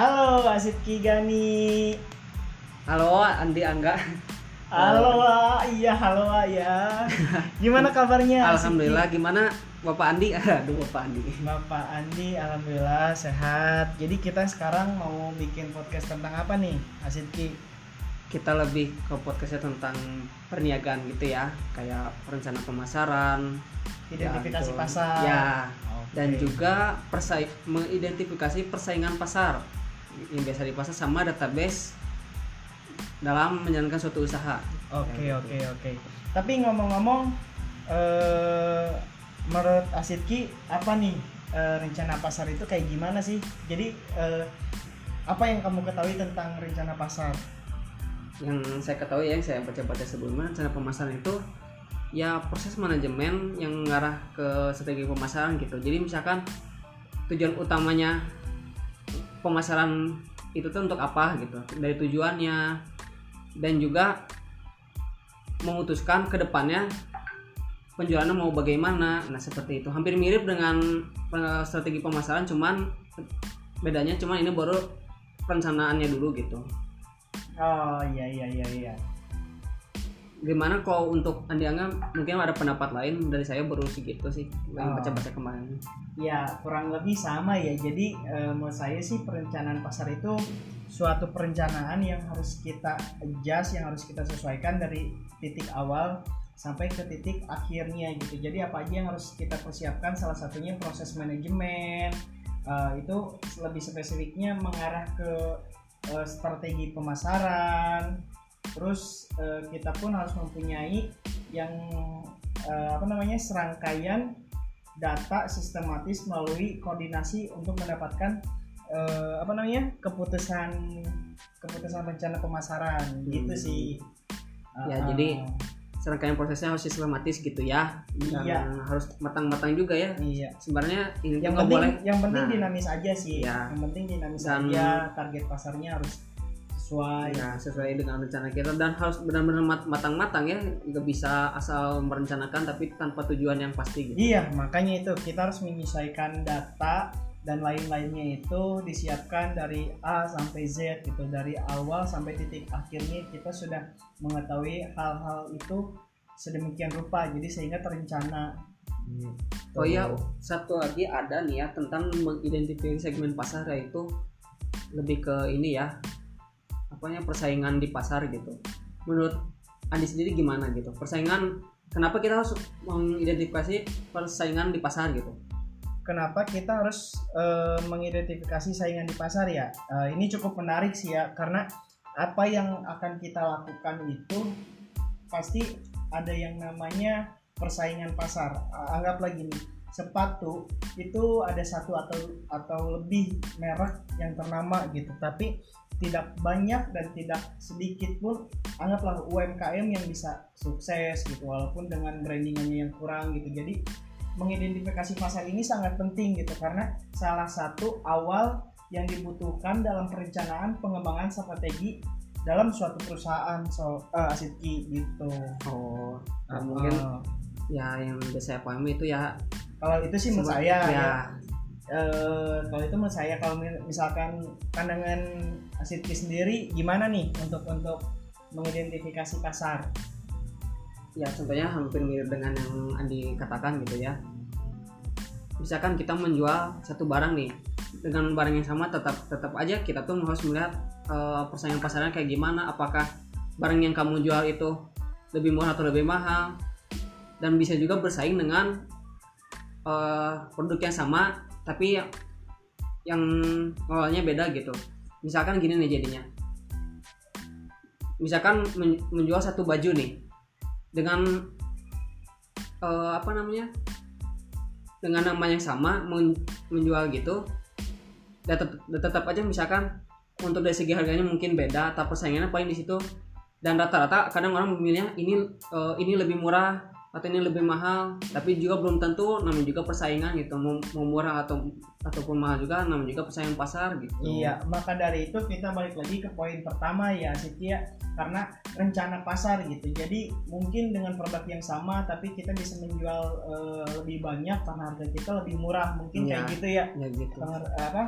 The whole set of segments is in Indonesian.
Halo Asit Kigani. Halo Andi Angga. Halo iya halo ya. Gimana kabarnya? Alhamdulillah Ki? gimana Bapak Andi? Aduh Bapak Andi. Bapak Andi, alhamdulillah sehat. Jadi kita sekarang mau bikin podcast tentang apa nih, Asit Ki? Kita lebih ke podcastnya tentang perniagaan gitu ya, kayak rencana pemasaran, Identifikasi gitu. pasar. Ya. Oke. Dan juga persai mengidentifikasi persaingan pasar yang biasa di pasar sama database dalam menjalankan suatu usaha. Oke oke oke. Tapi ngomong-ngomong, eh, menurut Asit Ki apa nih eh, rencana pasar itu kayak gimana sih? Jadi eh, apa yang kamu ketahui tentang rencana pasar? Yang saya ketahui ya, yang saya baca-baca sebelumnya, rencana pemasaran itu ya proses manajemen yang mengarah ke strategi pemasaran gitu. Jadi misalkan tujuan utamanya pemasaran itu tuh untuk apa gitu, dari tujuannya dan juga memutuskan ke depannya penjualannya mau bagaimana. Nah seperti itu, hampir mirip dengan eh, strategi pemasaran, cuman bedanya cuman ini baru perencanaannya dulu gitu. Oh iya iya iya iya. Gimana kalau untuk Andi Angga mungkin ada pendapat lain dari saya baru segitu sih yang Oh. baca-baca kemarin Ya kurang lebih sama ya. Jadi eh, menurut saya sih perencanaan pasar itu suatu perencanaan yang harus kita adjust, yang harus kita sesuaikan dari titik awal sampai ke titik akhirnya gitu. Jadi apa aja yang harus kita persiapkan? Salah satunya proses manajemen. Eh, itu lebih spesifiknya mengarah ke eh, strategi pemasaran. Terus eh, kita pun harus mempunyai yang eh, apa namanya serangkaian data sistematis melalui koordinasi untuk mendapatkan eh, apa namanya keputusan keputusan rencana pemasaran gitu Hmm. sih Ya, Ah, jadi serangkaian prosesnya harus sistematis gitu ya dan Iya. harus matang-matang juga ya iya sebenarnya ini yang penting boleh yang penting Nah. dinamis aja sih Iya. yang penting dinamis Dan- aja target pasarnya harus sesuai. Ya sesuai dengan rencana kita dan harus benar-benar mat- matang-matang ya. Nggak bisa asal merencanakan tapi tanpa tujuan yang pasti gitu. Iya makanya itu kita harus menyesuaikan data dan lain-lainnya itu disiapkan dari A sampai Z gitu. Dari awal sampai titik akhirnya kita sudah mengetahui hal-hal itu sedemikian rupa. Jadi sehingga terencana. Oh iya satu lagi ada nih ya tentang mengidentifikasi segmen pasar yaitu lebih ke ini ya apanya persaingan di pasar gitu. Menurut Andi sendiri gimana gitu? Persaingan kenapa kita harus mengidentifikasi persaingan di pasar gitu? Kenapa kita harus eh, mengidentifikasi saingan di pasar ya? Eh, ini cukup menarik sih ya karena apa yang akan kita lakukan itu pasti ada yang namanya persaingan pasar. A- anggaplah gini sepatu itu ada satu atau atau lebih merek yang ternama gitu. Tapi tidak banyak dan tidak sedikit pun anggaplah UMKM yang bisa sukses gitu walaupun dengan brandingannya yang kurang gitu. Jadi mengidentifikasi pasar ini sangat penting gitu karena salah satu awal yang dibutuhkan dalam perencanaan pengembangan strategi dalam suatu perusahaan so uh, Asitki gitu. oh nah, mungkin Uh, ya yang udah saya pahami itu ya kalau itu sih menurut saya ya, ya. Eh, kalau itu menurut saya kalau mi- misalkan pandangan Asitki sendiri gimana nih untuk untuk mengidentifikasi pasar? ya contohnya hampir mirip dengan yang Andi katakan gitu ya misalkan kita menjual satu barang nih dengan barang yang sama tetap tetap aja kita tuh harus melihat eh, persaingan pasarnya kayak gimana apakah barang yang kamu jual itu lebih murah atau lebih mahal dan bisa juga bersaing dengan eh, produk yang sama tapi yang awalnya beda gitu. Misalkan gini nih jadinya. Misalkan men- menjual satu baju nih dengan eh, apa namanya dengan nama yang sama men- menjual gitu tetap aja misalkan untuk dari segi harganya mungkin beda atau persaingannya paling di situ. Dan rata-rata kadang orang memilihnya ini eh, ini lebih murah atau ini lebih mahal tapi juga belum tentu namanya juga persaingan gitu mau, mau murah atau ataupun mahal juga namanya juga persaingan pasar gitu Iya, maka dari itu kita balik lagi ke poin pertama ya Setia karena rencana pasar gitu. Jadi mungkin dengan produk yang sama tapi kita bisa menjual eh, lebih banyak karena harga kita lebih murah. Mungkin kayak Iya. gitu ya. ya gitu Penger- apa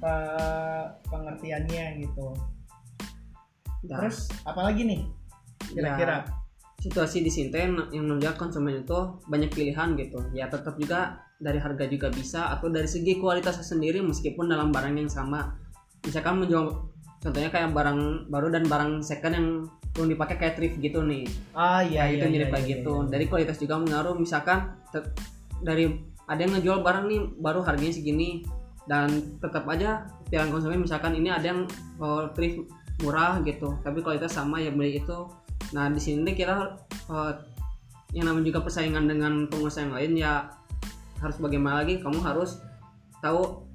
pe- pengertiannya gitu Ya, terus apalagi nih kira-kira situasi di sini yang membuat konsumen itu banyak pilihan gitu. Ya tetap juga dari harga juga bisa atau dari segi kualitasnya sendiri meskipun dalam barang yang sama. Misalkan menjual contohnya kayak barang baru dan barang second yang belum dipakai kayak thrift gitu nih. Ah iya ya iya itu mirip iya, kayak iya, gitu. iya. dari kualitas juga mengaruh. Misalkan dari ada yang ngejual barang nih baru harganya segini dan tetap aja pilihan konsumen misalkan ini ada yang oh, thrift murah gitu tapi kualitas sama ya beli itu nah di sini kita eh, yang namanya juga persaingan dengan pengusaha yang lain ya harus bagaimana lagi? Kamu harus tahu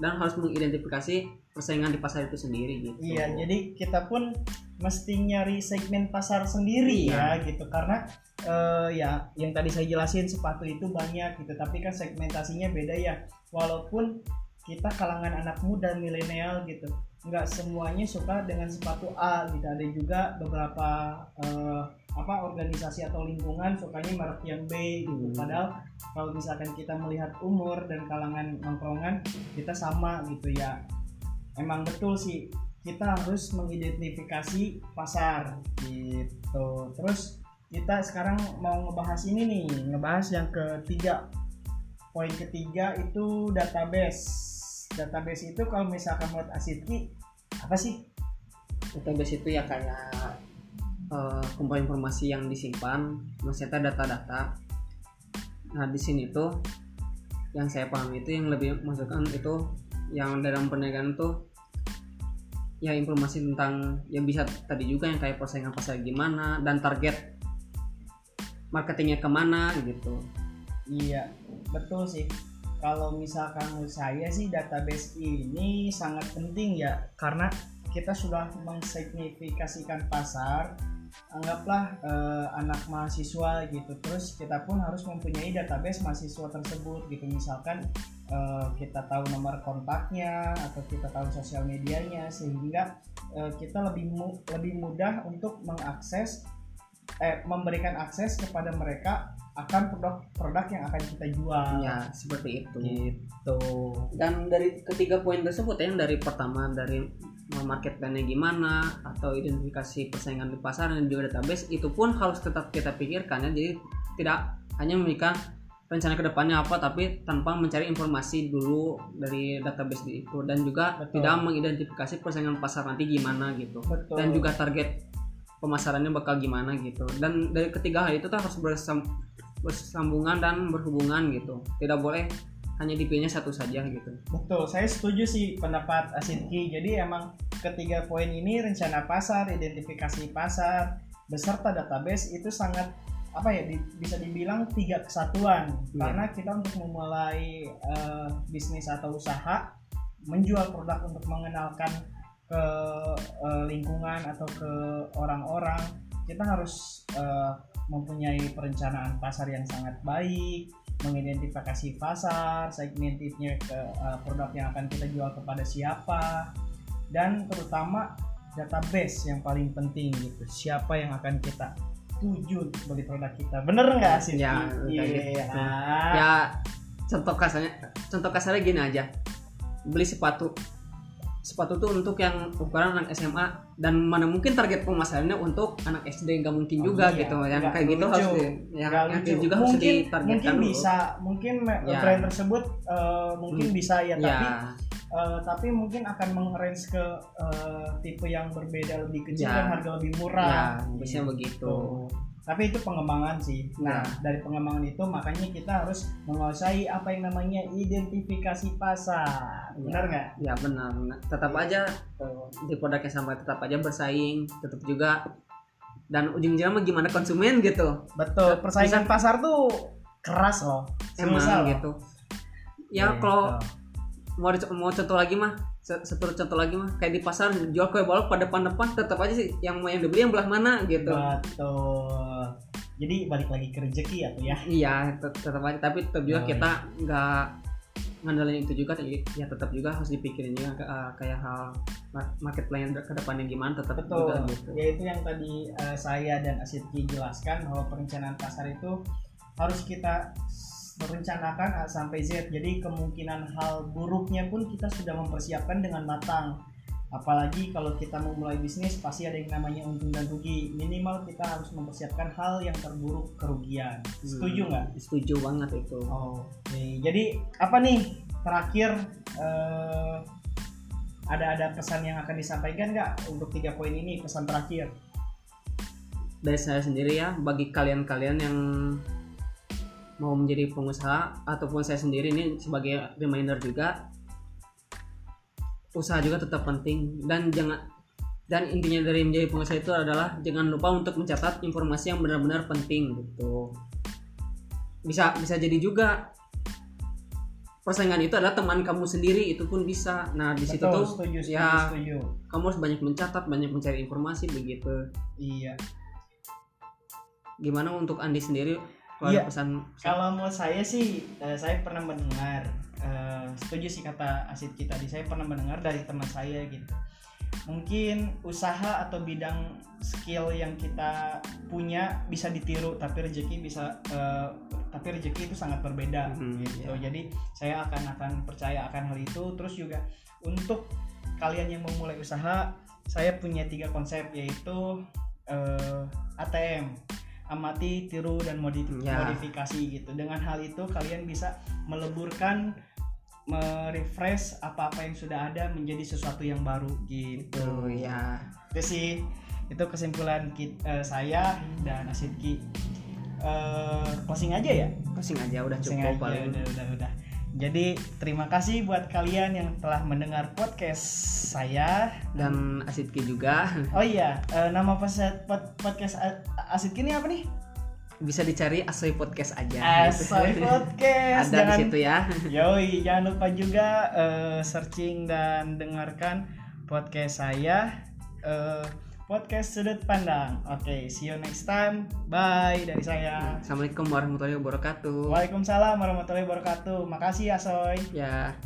dan harus mengidentifikasi persaingan di pasar itu sendiri gitu. Iya, jadi kita pun mesti nyari segmen pasar sendiri ya gitu. Karena eh, ya yang tadi saya jelasin sepatu itu banyak gitu. Tapi kan segmentasinya beda ya. Walaupun kita kalangan anak muda milenial gitu nggak semuanya suka dengan sepatu A gitu. Ada juga beberapa eh, apa organisasi atau lingkungan sukanya merek yang B gitu. Hmm. padahal kalau misalkan kita melihat umur dan kalangan nongkrongan kita sama gitu ya. Emang betul sih kita harus mengidentifikasi pasar gitu. Terus kita sekarang mau ngebahas ini nih ngebahas yang ketiga. Poin ketiga itu database database itu kalau misalkan menurut Asitki apa sih? Database itu ya kayak eh, kumpulan informasi yang disimpan maksudnya data-data. Nah di sini tuh yang saya pahami itu yang lebih masukkan itu yang dalam perniagaan tuh ya informasi tentang yang bisa tadi juga yang kayak persaingan pasar gimana dan target marketingnya ke mana gitu. Iya, betul sih. Kalau misalkan menurut saya sih database ini sangat penting ya karena kita sudah mengsignifikasikan pasar. Anggaplah eh, anak mahasiswa gitu. Terus kita pun harus mempunyai database mahasiswa tersebut gitu. Misalkan eh, kita tahu nomor kontaknya atau kita tahu sosial medianya sehingga eh, kita lebih mu- lebih mudah untuk mengakses eh memberikan akses kepada mereka akan produk-produk yang akan kita jual. Ya seperti itu. Gitu. Dan dari ketiga poin tersebut ya yang dari pertama dari market plan-nya gimana atau identifikasi persaingan di pasar dan juga database itu pun harus tetap kita pikirkan ya. Jadi tidak hanya memikirkan rencana ke depannya apa tapi tanpa mencari informasi dulu dari database itu. Dan juga Betul. tidak mengidentifikasi persaingan pasar nanti gimana gitu. Betul. Dan juga target pemasarannya bakal gimana gitu. Dan dari ketiga hal itu tuh harus bersam- bersambungan dan berhubungan gitu. Tidak boleh hanya dipilihnya satu saja gitu. Betul saya setuju sih pendapat Asinki jadi emang ketiga poin ini rencana pasar identifikasi pasar beserta database itu sangat apa ya di- bisa dibilang tiga kesatuan. Iya. karena kita untuk memulai eh, bisnis atau usaha menjual produk untuk mengenalkan ke eh, lingkungan atau ke orang-orang kita harus eh, mempunyai perencanaan pasar yang sangat baik mengidentifikasi pasar segmentifnya ke eh, produk yang akan kita jual kepada siapa dan terutama database yang paling penting gitu siapa yang akan kita tuju untuk beli produk kita bener nggak sih Ya, iya gitu. ya. ya contoh kasarnya contoh kasarnya gini aja beli sepatu sepatu tuh untuk yang ukuran anak SMA dan mana mungkin target pemasarannya untuk anak SD nggak mungkin Oh, juga iya. gitu yang Nggak kayak gitu harus di, yang, yang juga harus mungkin ditargetkan mungkin dulu. bisa mungkin Ya. brand tersebut eh, mungkin Hmm. bisa ya ya tapi eh, tapi mungkin akan meng-range ke eh, tipe yang berbeda lebih kecil Ya. dan harga lebih murah ya biasanya begitu Tuh. Tapi itu pengembangan sih. Nah. Ya. dari pengembangan itu makanya kita harus menguasai apa yang namanya identifikasi pasar. Ya. benar nggak? Ya benar. Nah, tetap Iya. aja di produknya sampai tetap aja bersaing tetap juga. Dan ujung-ujungnya mah gimana konsumen gitu. Betul persaingan pasar tuh keras loh. Emang gitu. Ya Gitu. kalau mau mau contoh lagi mah satu contoh lagi mah kayak di pasar jual kue balok pada depan-depan tetap aja sih yang mau yang dibeli yang belah mana gitu. Betul. Jadi balik lagi ke rezeki ya tuh ya? Iya tet- tetap aja. Tapi tetap juga Oh, kita nggak ngandelin itu juga jadi ya tetap juga harus dipikirin juga eh, kayak hal mar- market plan ke depannya gimana tetap Betul. juga gitu. Yaitu yang tadi eh, saya dan Asidki jelaskan bahwa perencanaan pasar itu harus kita merencanakan A sampai Z. Jadi kemungkinan hal buruknya pun kita sudah mempersiapkan dengan matang. Apalagi kalau kita mau mulai bisnis pasti ada yang namanya untung dan rugi. Minimal kita harus mempersiapkan hal yang terburuk kerugian. Setuju nggak? Hmm, setuju banget itu Oh, oke. Jadi apa nih terakhir eh, ada ada pesan yang akan disampaikan nggak untuk tiga poin ini pesan terakhir? dari saya sendiri ya bagi kalian-kalian yang mau menjadi pengusaha ataupun saya sendiri ini sebagai reminder juga usaha juga tetap penting. Dan jangan dan intinya dari menjadi pengusaha itu adalah jangan lupa untuk mencatat informasi yang benar-benar penting gitu. Bisa bisa jadi juga persaingan itu adalah teman kamu sendiri itu pun bisa. Nah di situ tuh setuju, setuju, ya setuju. kamu harus banyak mencatat banyak mencari informasi begitu. Iya. gimana untuk Andi sendiri kalau Iya. ada pesan Kalau mau saya sih, eh, saya pernah mendengar, eh, setuju sih kata Asid kita tadi. Saya pernah mendengar dari teman saya gitu. Mungkin usaha atau bidang skill yang kita punya bisa ditiru, tapi rezeki bisa, eh, tapi rezeki itu sangat berbeda Hmm, gitu. iya. Jadi saya akan akan percaya akan hal itu. Terus juga untuk kalian yang mau mulai usaha, saya punya tiga konsep yaitu eh, ATM amati, tiru dan modif- Ya. modifikasi gitu. Dengan hal itu kalian bisa meleburkan merefresh apa-apa yang sudah ada menjadi sesuatu yang baru gitu. tuh ya Itu sih itu kesimpulan kit- eh, saya dan Asidki. Eh, closing aja ya? pusing aja udah Closing cukup aja, paling udah, udah, udah. Jadi terima kasih buat kalian yang telah mendengar podcast saya dan Asidki juga Oh iya, eh, nama podcast, Asidki ini apa nih? bisa dicari Asoy Podcast aja gitu. Asoy Podcast. ada di situ ya Yoi, jangan lupa juga eh, searching dan dengarkan podcast saya eh, podcast sudut pandang. Oke, see you next time. Bye dari saya. Assalamualaikum warahmatullahi wabarakatuh Waalaikumsalam warahmatullahi wabarakatuh. Makasih Asoy. ya